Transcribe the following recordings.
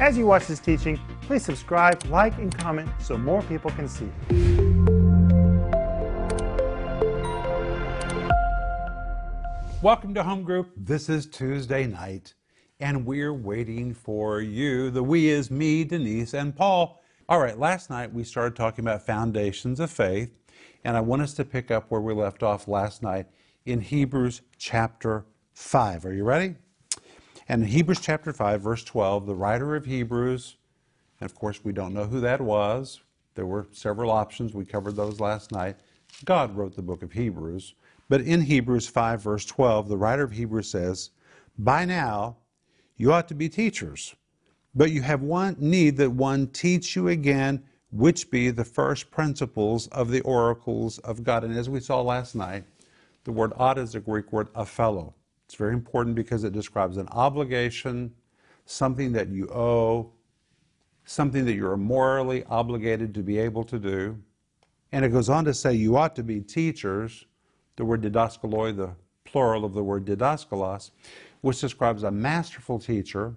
As you watch this teaching, please subscribe, like, and comment so more people can see. Welcome to Home Group. This is Tuesday night, and we're waiting for you. The we is me, Denise, and Paul. All right, last night we started talking about foundations of faith, and I want us to pick up where we left off last night in Hebrews chapter 5. Are you ready? And in Hebrews chapter 5, verse 12, the writer of Hebrews, and of course we don't know who that was, there were several options, we covered those last night. God wrote the book of Hebrews. But in Hebrews 5, verse 12, the writer of Hebrews says, By now you ought to be teachers, but you have one need that one teach you again, which be the first principles of the oracles of God. And as we saw last night, the word ought is a Greek word opheilo. It's very important because it describes an obligation, something that you owe, something that you're morally obligated to be able to do. And it goes on to say you ought to be teachers the word didaskaloi, the plural of the word didaskalos, which describes a masterful teacher.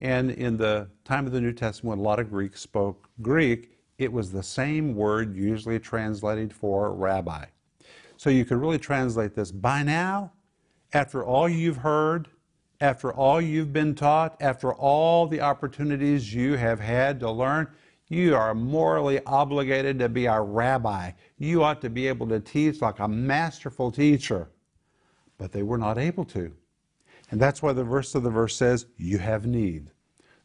And in the time of the New Testament, when a lot of Greeks spoke Greek, it was the same word usually translated for rabbi. So you could really translate this by now, after all you've heard, after all you've been taught, after all the opportunities you have had to learn, you are morally obligated to be a rabbi. You ought to be able to teach like a masterful teacher. But they were not able to. And that's why the verse of the verse says, You have need.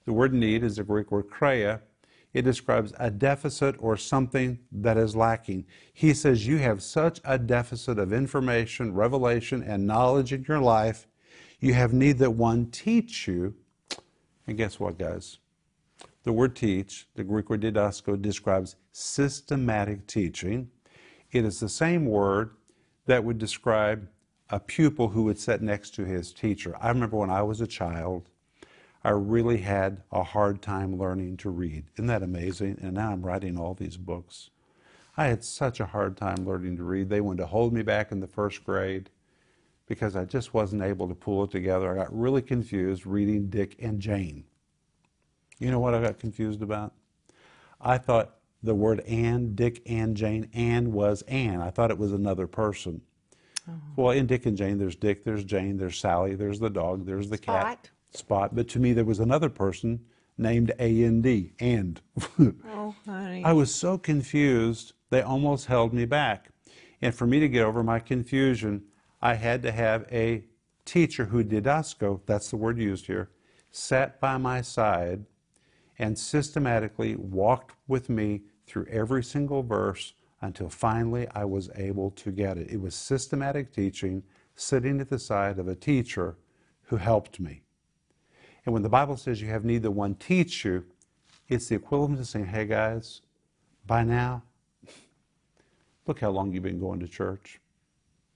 The word need is the Greek word chreia. It describes a deficit or something that is lacking. He says, You have such a deficit of information, revelation, and knowledge in your life. You have need that one teach you. And guess what, guys? The word teach, the Greek word didasko, describes systematic teaching. It is the same word that would describe a pupil who would sit next to his teacher. I remember when I was a child, I really had a hard time learning to read. Isn't that amazing? And now I'm writing all these books. I had such a hard time learning to read. They wanted to hold me back in the first grade because I just wasn't able to pull it together. I got really confused reading Dick and Jane. You know what I got confused about? I thought the word Ann, Dick and Jane, Ann was Ann. I thought it was another person. Oh. Well, in Dick and Jane, there's Dick, there's Jane, there's Sally, there's the dog, there's the Spot. cat. Spot. But to me, there was another person named A-N-D, and. oh, honey. I was so confused, they almost held me back. And for me to get over my confusion, I had to have a teacher who didasko, that's the word used here, sat by my side and systematically walked with me through every single verse until finally I was able to get it. It was systematic teaching, sitting at the side of a teacher who helped me. And when the Bible says you have need that one teach you, it's the equivalent of saying, hey guys, by now, look how long you've been going to church.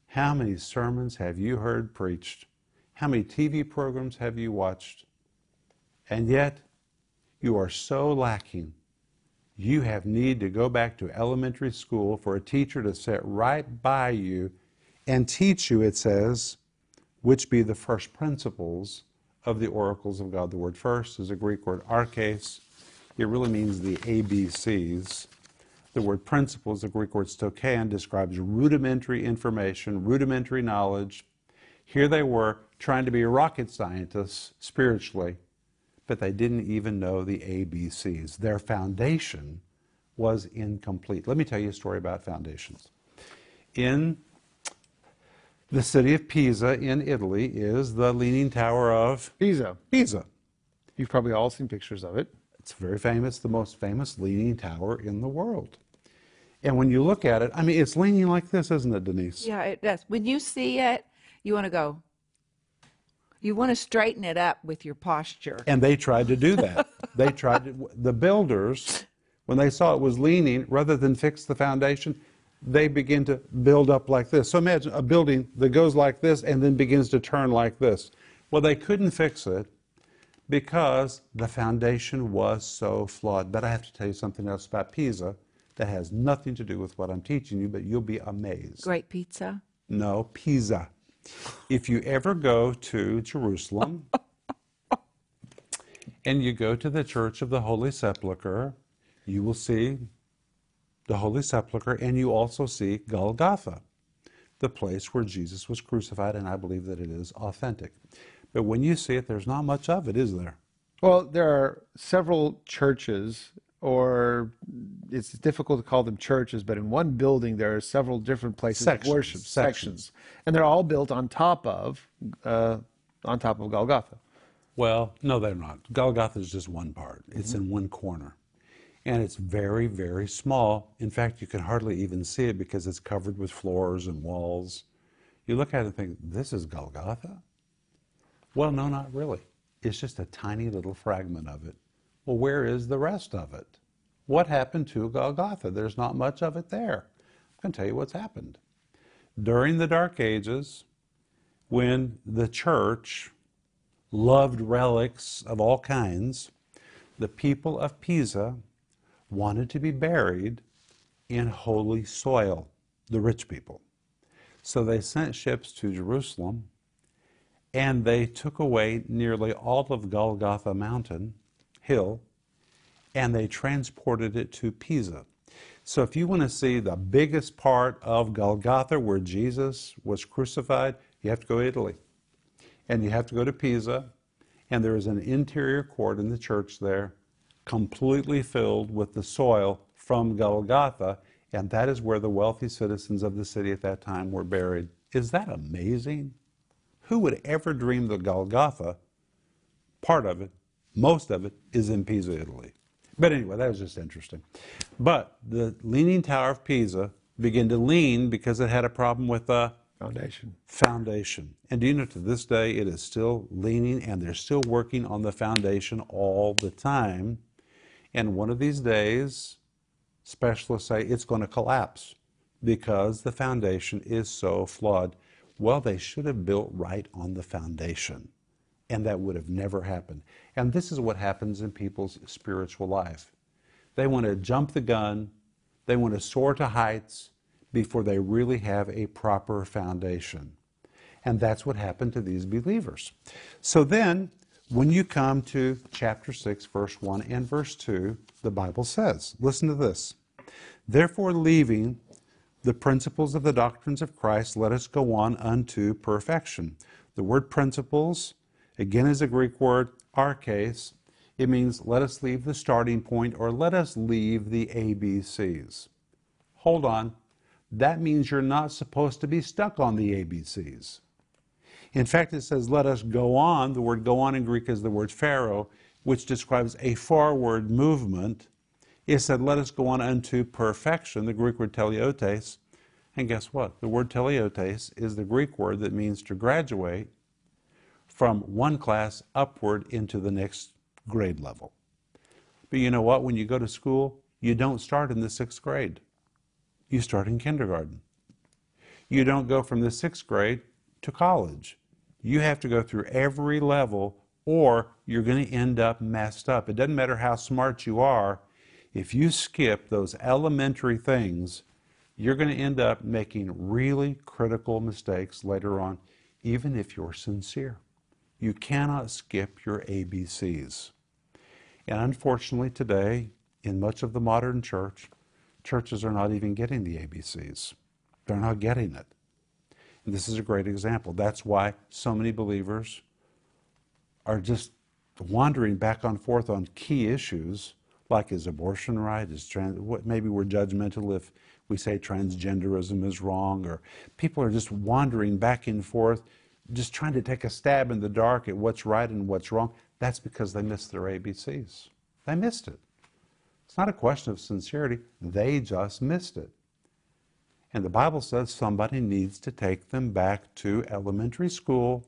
How many sermons have you heard preached? How many TV programs have you watched? And yet, you are so lacking. You have need to go back to elementary school for a teacher to sit right by you and teach you, it says, which be the first principles of the oracles of God. The word first is a Greek word arches. It really means the ABCs. The word principles, the Greek word stoichein, describes rudimentary information, rudimentary knowledge. Here they were trying to be rocket scientists spiritually, but they didn't even know the ABCs. Their foundation was incomplete. Let me tell you a story about foundations. In the city of Pisa in Italy is the Leaning Tower of Pisa. Pisa. You've probably all seen pictures of it. It's very famous, the most famous leaning tower in the world. And when you look at it, I mean, it's leaning like this, isn't it, Denise? Yeah, it does. When you see it, you want to go, you want to straighten it up with your posture. And they tried to do that. they tried to, the builders, when they saw it was leaning, rather than fix the foundation, they begin to build up like this. So imagine a building that goes like this and then begins to turn like this. Well, they couldn't fix it because the foundation was so flawed. But I have to tell you something else about Pisa that has nothing to do with what I'm teaching you, but you'll be amazed. Great pizza? No, Pisa. If you ever go to Jerusalem and you go to the Church of the Holy Sepulchre, you will see the Holy Sepulchre, and you also see Golgotha, the place where Jesus was crucified, and I believe that it is authentic. But when you see it, there's not much of it, is there? Well, there are several churches, or it's difficult to call them churches, but in one building there are several different places Sections, of worship sections. and they're all built on top of uh, on top of Golgotha. Well, no, they're not. Golgotha is just one part, it's in one corner. And it's very, very small. In fact, you can hardly even see it because it's covered with floors and walls. You look at it and think, this is Golgotha? Well, no, not really. It's just a tiny little fragment of it. Well, where is the rest of it? What happened to Golgotha? There's not much of it there. I can tell you what's happened. During the Dark Ages, when the church loved relics of all kinds, the people of Pisa wanted to be buried in holy soil, the rich people. So they sent ships to Jerusalem and they took away nearly all of Golgotha Mountain Hill and they transported it to Pisa. So if you want to see the biggest part of Golgotha where Jesus was crucified, you have to go to Italy. And you have to go to Pisa, and there is an interior court in the church there, completely filled with the soil from Golgotha, and that is where the wealthy citizens of the city at that time were buried. Is that amazing? Who would ever dream that Golgotha, part of it, most of it, is in Pisa, Italy? But anyway, that was just interesting. But the Leaning Tower of Pisa began to lean because it had a problem with the Foundation. foundation. And do you know to this day it is still leaning and they're still working on the foundation all the time. And one of these days, specialists say it's going to collapse because the foundation is so flawed. Well, they should have built right on the foundation. And that would have never happened. And this is what happens in people's spiritual life. They want to jump the gun, they want to soar to heights before they really have a proper foundation. And that's what happened to these believers. So then, when you come to chapter 6, verse 1 and verse 2, the Bible says, listen to this. Therefore, leaving the principles of the doctrines of Christ, let us go on unto perfection. The word principles, again, is a Greek word, arches. It means let us leave the starting point or let us leave the ABCs. Hold on. That means you're not supposed to be stuck on the ABCs. In fact, it says, let us go on. The word go on in Greek is the word phero, which describes a forward movement. It said, let us go on unto perfection, the Greek word teleiotes. And guess what? The word teleiotes is the Greek word that means to graduate from one class upward into the next grade level. But you know what? When you go to school, you don't start in the sixth grade. You start in kindergarten. You don't go from the sixth grade to college. You have to go through every level or you're going to end up messed up. It doesn't matter how smart you are. If you skip those elementary things, you're going to end up making really critical mistakes later on, even if you're sincere. You cannot skip your ABCs. And unfortunately, today, in much of the modern church, churches are not even getting the ABCs. They're not getting it. This is a great example. That's why so many believers are just wandering back and forth on key issues like is abortion right? Is trans, what, maybe we're judgmental if we say transgenderism is wrong, or people are just wandering back and forth, just trying to take a stab in the dark at what's right and what's wrong. That's because they missed their ABCs. They missed it. It's not a question of sincerity, they just missed it. And the Bible says somebody needs to take them back to elementary school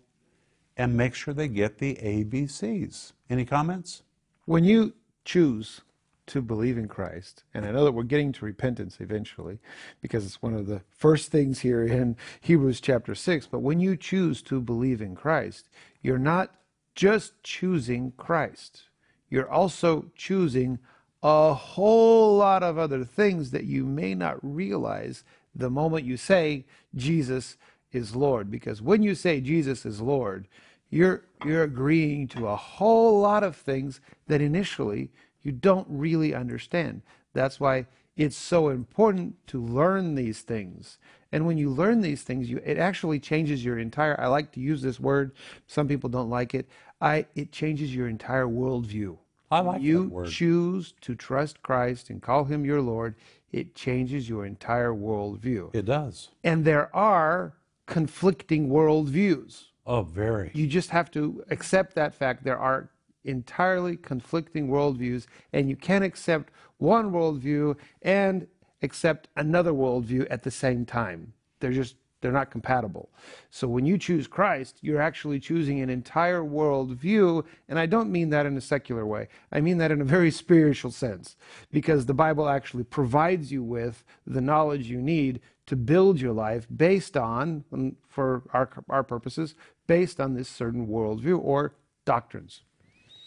and make sure they get the ABCs. Any comments? When you choose to believe in Christ, and I know that we're getting to repentance eventually because it's one of the first things here in Hebrews chapter 6, but when you choose to believe in Christ, you're not just choosing Christ, you're also choosing a whole lot of other things that you may not realize the moment you say Jesus is Lord. Because when you say Jesus is Lord, you're you're agreeing to a whole lot of things that initially you don't really understand. That's why it's so important to learn these things. And when you learn these things, you it actually changes your entire I like to use this word, some people don't like it. I it changes your entire worldview. I like you that word. You choose to trust Christ and call him your Lord, it changes your entire worldview. It does. And there are conflicting worldviews. Oh, very. You just have to accept that fact. There are entirely conflicting worldviews, and you can't accept one worldview and accept another worldview at the same time. They're just they're not compatible. So when you choose Christ, you're actually choosing an entire worldview, and I don't mean that in a secular way. I mean that in a very spiritual sense, because the Bible actually provides you with the knowledge you need to build your life based on, um, for our, our purposes, based on this certain worldview or doctrines.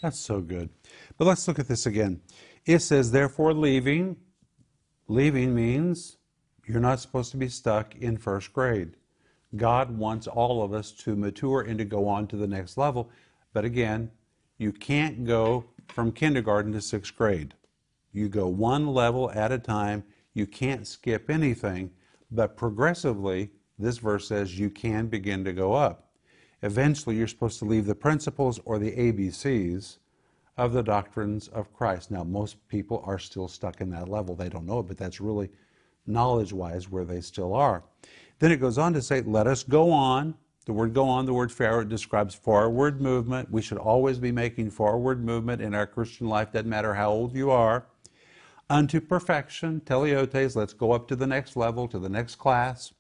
That's so good. But let's look at this again. It says, therefore, leaving. Leaving means you're not supposed to be stuck in first grade. God wants all of us to mature and to go on to the next level. But again, you can't go from kindergarten to sixth grade. You go one level at a time. You can't skip anything. But progressively, this verse says you can begin to go up. Eventually, you're supposed to leave the principles or the ABCs of the doctrines of Christ. Now, most people are still stuck in that level. They don't know it, but that's really knowledge wise where they still are. Then it goes on to say, let us go on. The word go on, the word phero describes forward movement. We should always be making forward movement in our Christian life, doesn't matter how old you are. Unto perfection, teleiotes, let's go up to the next level, to the next class.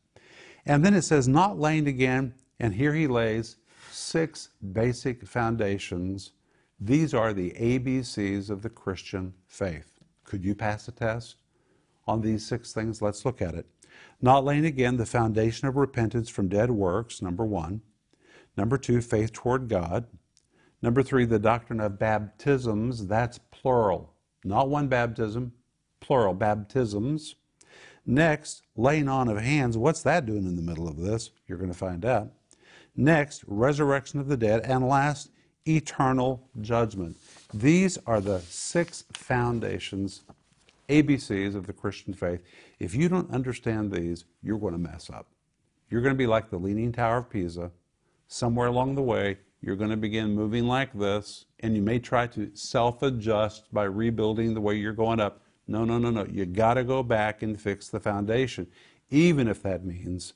And then it says, not laying again, and here he lays six basic foundations. These are the ABCs of the Christian faith. Could you pass a test? On these six things. Let's look at it. Not laying again the foundation of repentance from dead works, number one. Number two, faith toward God. Number three, the doctrine of baptisms, that's plural. Not one baptism, plural baptisms. Next, laying on of hands. What's that doing in the middle of this? You're going to find out. Next, resurrection of the dead. And last, eternal judgment. These are the six foundations ABCs of the Christian faith. If you don't understand these, you're going to mess up. You're going to be like the Leaning Tower of Pisa. Somewhere along the way, you're going to begin moving like this, and you may try to self adjust by rebuilding the way you're going up. No, no, no, no. You got to go back and fix the foundation, even if that means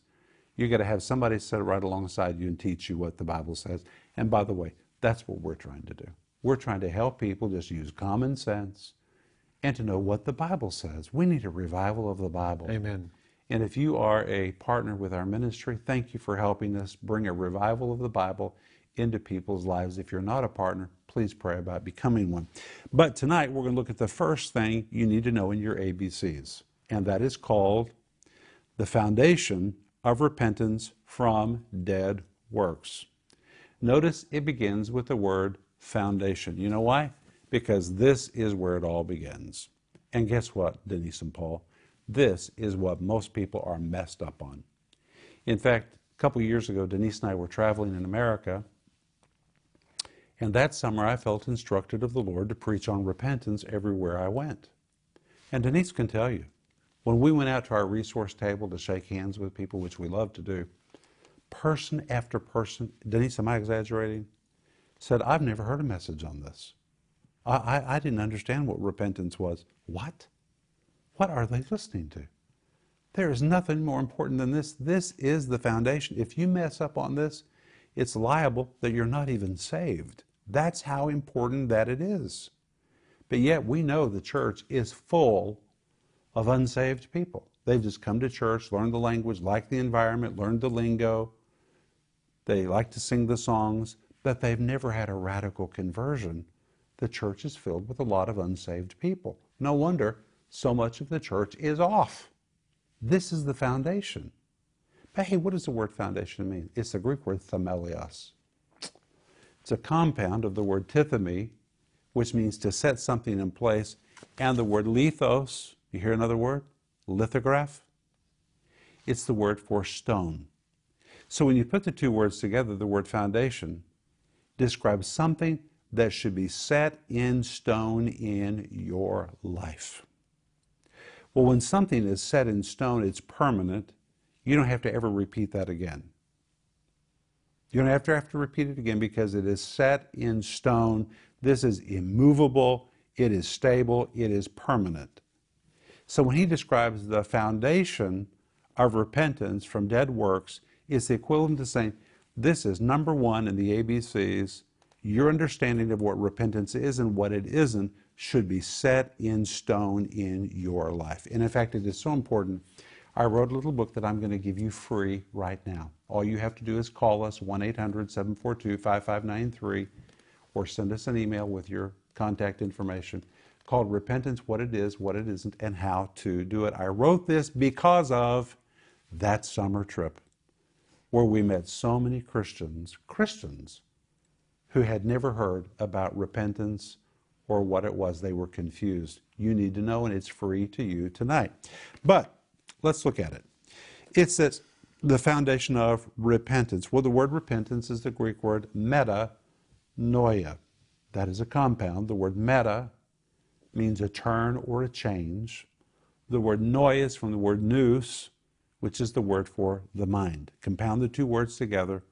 you got to have somebody sit right alongside you and teach you what the Bible says. And by the way, that's what we're trying to do. We're trying to help people just use common sense and to know what the Bible says. We need a revival of the Bible. Amen. And if you are a partner with our ministry, thank you for helping us bring a revival of the Bible into people's lives. If you're not a partner, please pray about becoming one. But tonight we're going to look at the first thing you need to know in your ABCs, and that is called the foundation of repentance from dead works. Notice it begins with the word foundation. You know why? Because this is where it all begins. And guess what, Denise and Paul? This is what most people are messed up on. In fact, a couple years ago, Denise and I were traveling in America, and that summer I felt instructed of the Lord to preach on repentance everywhere I went. And Denise can tell you, when we went out to our resource table to shake hands with people, which we love to do, person after person, Denise, am I exaggerating? Said, I've never heard a message on this. I, I, didn't understand what repentance was. What? What are they listening to? There is nothing more important than this. This is the foundation. If you mess up on this, it's liable that you're not even saved. That's how important that it is. But yet we know the church is full of unsaved people. They've just come to church, learned the language, liked the environment, learned the lingo. They like to sing the songs, but they've never had a radical conversion the church is filled with a lot of unsaved people. No wonder so much of the church is off. This is the foundation. But hey, what does the word foundation mean? It's the Greek word themelios. It's a compound of the word tithemi, which means to set something in place, and the word lithos. You hear another word? Lithograph. It's the word for stone. So when you put the two words together, the word foundation, describes something that should be set in stone in your life. Well, when something is set in stone, it's permanent. You don't have to ever repeat that again. You don't have to have to repeat it again because it is set in stone. This is immovable, it is stable, it is permanent. So when he describes the foundation of repentance from dead works, it's the equivalent to saying, this is number one in the ABCs. Your understanding of what repentance is and what it isn't should be set in stone in your life. And in fact, it is so important. I wrote a little book that I'm going to give you free right now. All you have to do is call us 1 800 742 5593 or send us an email with your contact information called Repentance What It Is, What It Isn't, and How to Do It. I wrote this because of that summer trip where we met so many Christians, Christians, who had never heard about repentance or what it was. They were confused. You need to know, and it's free to you tonight. But let's look at it. It says the foundation of repentance. Well, the word repentance is the Greek word meta noia. That is a compound. The word meta means a turn or a change. The word noia is from the word nous, which is the word for the mind. Compound the two words together.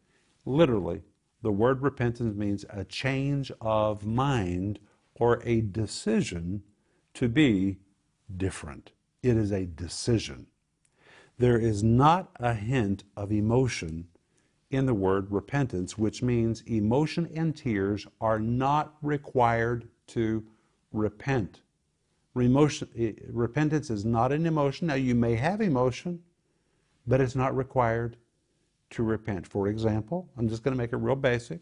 Literally, the word repentance means a change of mind or a decision to be different. It is a decision. There is not a hint of emotion in the word repentance, which means emotion and tears are not required to repent. Remotion, eh, repentance is not an emotion. Now, you may have emotion, but it's not required to repent. For example, I'm just going to make it real basic.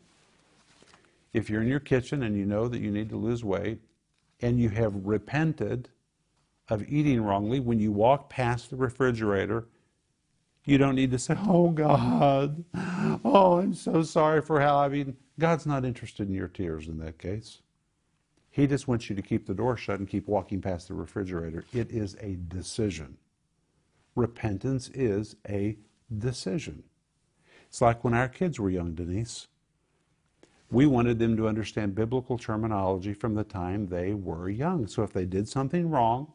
If you're in your kitchen and you know that you need to lose weight and you have repented of eating wrongly, when you walk past the refrigerator, you don't need to say, Oh God, oh, I'm so sorry for how I've eaten. God's not interested in your tears in that case. He just wants you to keep the door shut and keep walking past the refrigerator. It is a decision. Repentance is a decision. It's like when our kids were young, Denise. We wanted them to understand biblical terminology from the time they were young. So if they did something wrong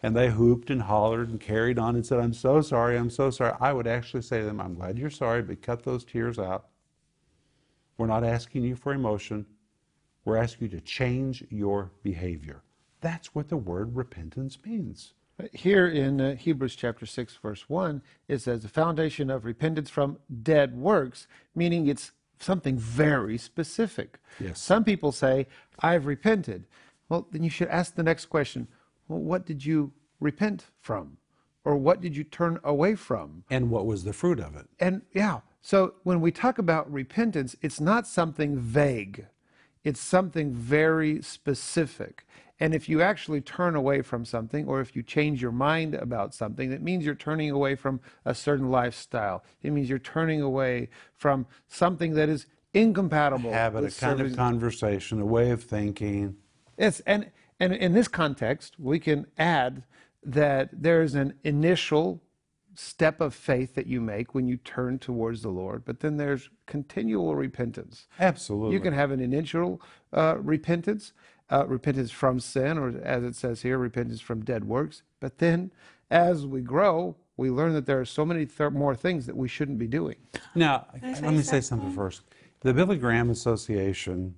and they hooped and hollered and carried on and said, I'm so sorry, I'm so sorry, I would actually say to them, I'm glad you're sorry, but cut those tears out. We're not asking you for emotion. We're asking you to change your behavior. That's what the word repentance means. Here in uh, Hebrews chapter 6, verse 1, it says the foundation of repentance from dead works, meaning it's something very specific. Yes. Some people say, I've repented. Well, then you should ask the next question well, what did you repent from? Or what did you turn away from? And what was the fruit of it? And yeah, so when we talk about repentance, it's not something vague, it's something very specific. And if you actually turn away from something, or if you change your mind about something, that means you're turning away from a certain lifestyle. It means you're turning away from something that is incompatible. Habit, a kind of conversation, a way of thinking. Yes, and and in this context, we can add that there is an initial step of faith that you make when you turn towards the Lord, but then there's continual repentance. Absolutely. You can have an initial uh, repentance, uh, repentance from sin, or as it says here, repentance from dead works. But then, as we grow, we learn that there are so many th- more things that we shouldn't be doing. Now, let me say something first. The Billy Graham Association,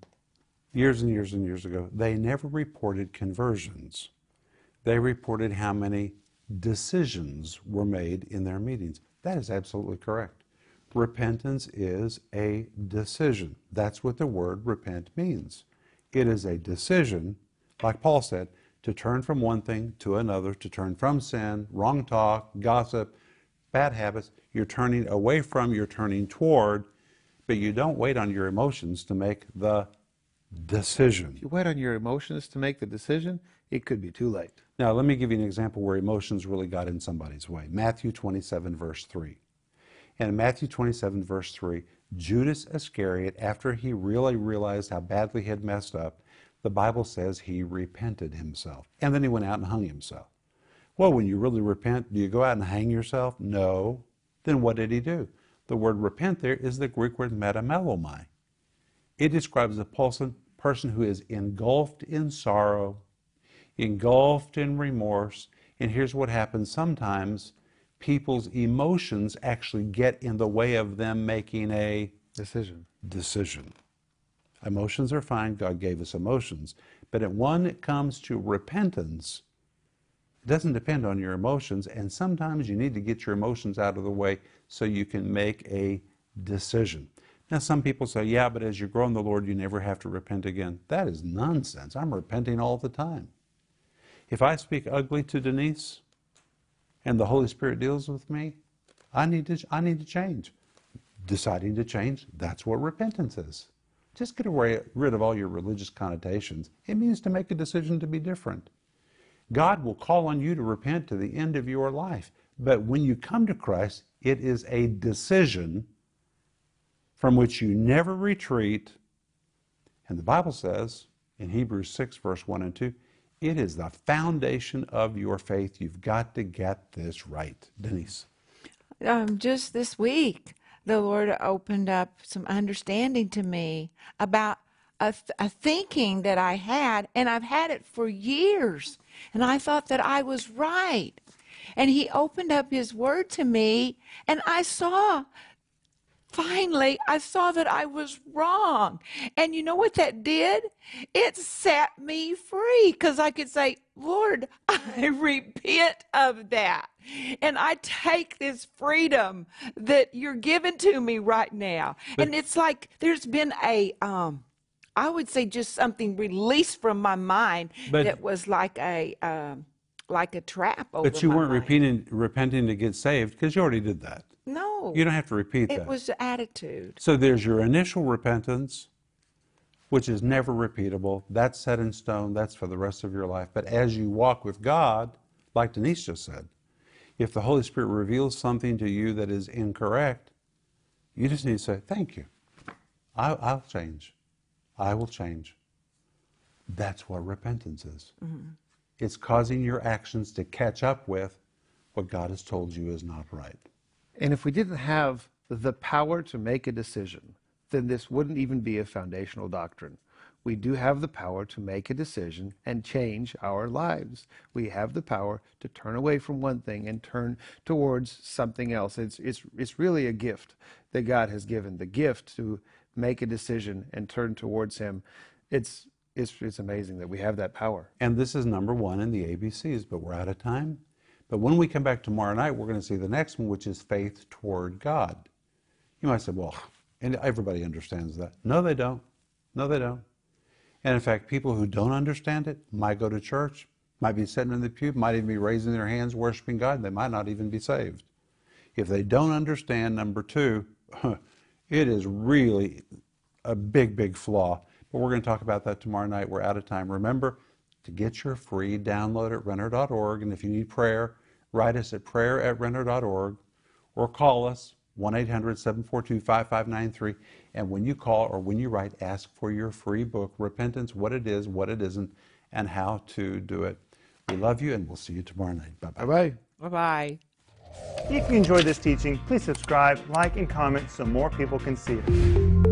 years and years and years ago, they never reported conversions. They reported how many decisions were made in their meetings. That is absolutely correct. Repentance is a decision. That's what the word repent means. It is a decision, like Paul said, to turn from one thing to another, to turn from sin, wrong talk, gossip, bad habits. You're turning away from, you're turning toward, but you don't wait on your emotions to make the decision. If you wait on your emotions to make the decision, it could be too late. Now, let me give you an example where emotions really got in somebody's way. Matthew 27, verse 3. And in Matthew 27, verse 3, Judas Iscariot, after he really realized how badly he had messed up, the Bible says he repented himself. And then he went out and hung himself. Well, when you really repent, do you go out and hang yourself? No. Then what did he do? The word repent there is the Greek word metamelomai. It describes a person, person who is engulfed in sorrow, engulfed in remorse. And here's what happens sometimes people's emotions actually get in the way of them making a Decision. decision. Emotions are fine, God gave us emotions. But when it comes to repentance, it doesn't depend on your emotions, and sometimes you need to get your emotions out of the way so you can make a decision. Now, some people say, yeah, but as you grow in the Lord, you never have to repent again. That is nonsense. I'm repenting all the time. If I speak ugly to Denise and the Holy Spirit deals with me, I need to, I need to change. Deciding to change, that's what repentance is. Just get away, rid of all your religious connotations. It means to make a decision to be different. God will call on you to repent to the end of your life. But when you come to Christ, it is a decision from which you never retreat. And the Bible says in Hebrews 6, verse 1 and 2, it is the foundation of your faith. You've got to get this right. Denise. Um, just this week, the Lord opened up some understanding to me about a, th- a thinking that I had, and I've had it for years. And I thought that I was right. And He opened up His Word to me, and I saw finally I saw that I was wrong. And you know what that did? It set me free because I could say, Lord, I repent of that. And I take this freedom that you're giving to me right now. and it's like there's been a um I would say just something released from my mind But- that was like a um like a trap over But you weren't mind. repeating, repenting to get saved because you already did that. No. You don't have to repeat that. it was the attitude. So there's your initial repentance, which is never repeatable. That's set in stone. That's for the rest of your life. But as you walk with God, like Denise just said, if the Holy Spirit reveals something to you that is incorrect, you just need to say, Thank you. I, I'll change. I will change. That's what repentance is. Mm-hmm. It's causing your actions to catch up with what God has told you is not right. And if we didn't have the power to make a decision, then this wouldn't even be a foundational doctrine. We do have the power to make a decision and change our lives. We have the power to turn away from one thing and turn towards something else. It's, it's, it's really a gift that God has given the gift to make a decision and turn towards Him. It's, it's, it's amazing that we have that power. And this is number one in the ABCs, but we're out of time. But when we come back tomorrow night, we're going to see the next one, which is faith toward God. You might say, well, and everybody understands that. No, they don't. No, they don't. And in fact, people who don't understand it might go to church, might be sitting in the pew, might even be raising their hands, worshiping God. They might not even be saved. If they don't understand number two, it is really a big, big flaw. But we're going to talk about that tomorrow night. We're out of time. Remember to get your free download at renner.org. And if you need prayer, write us at prayer at renner.org or call us 1 800 742 5593. And when you call or when you write, ask for your free book, Repentance What It Is, What It Isn't, and How to Do It. We love you, and we'll see you tomorrow night. Bye bye. Bye bye. Bye bye. If you enjoyed this teaching, please subscribe, like, and comment so more people can see it.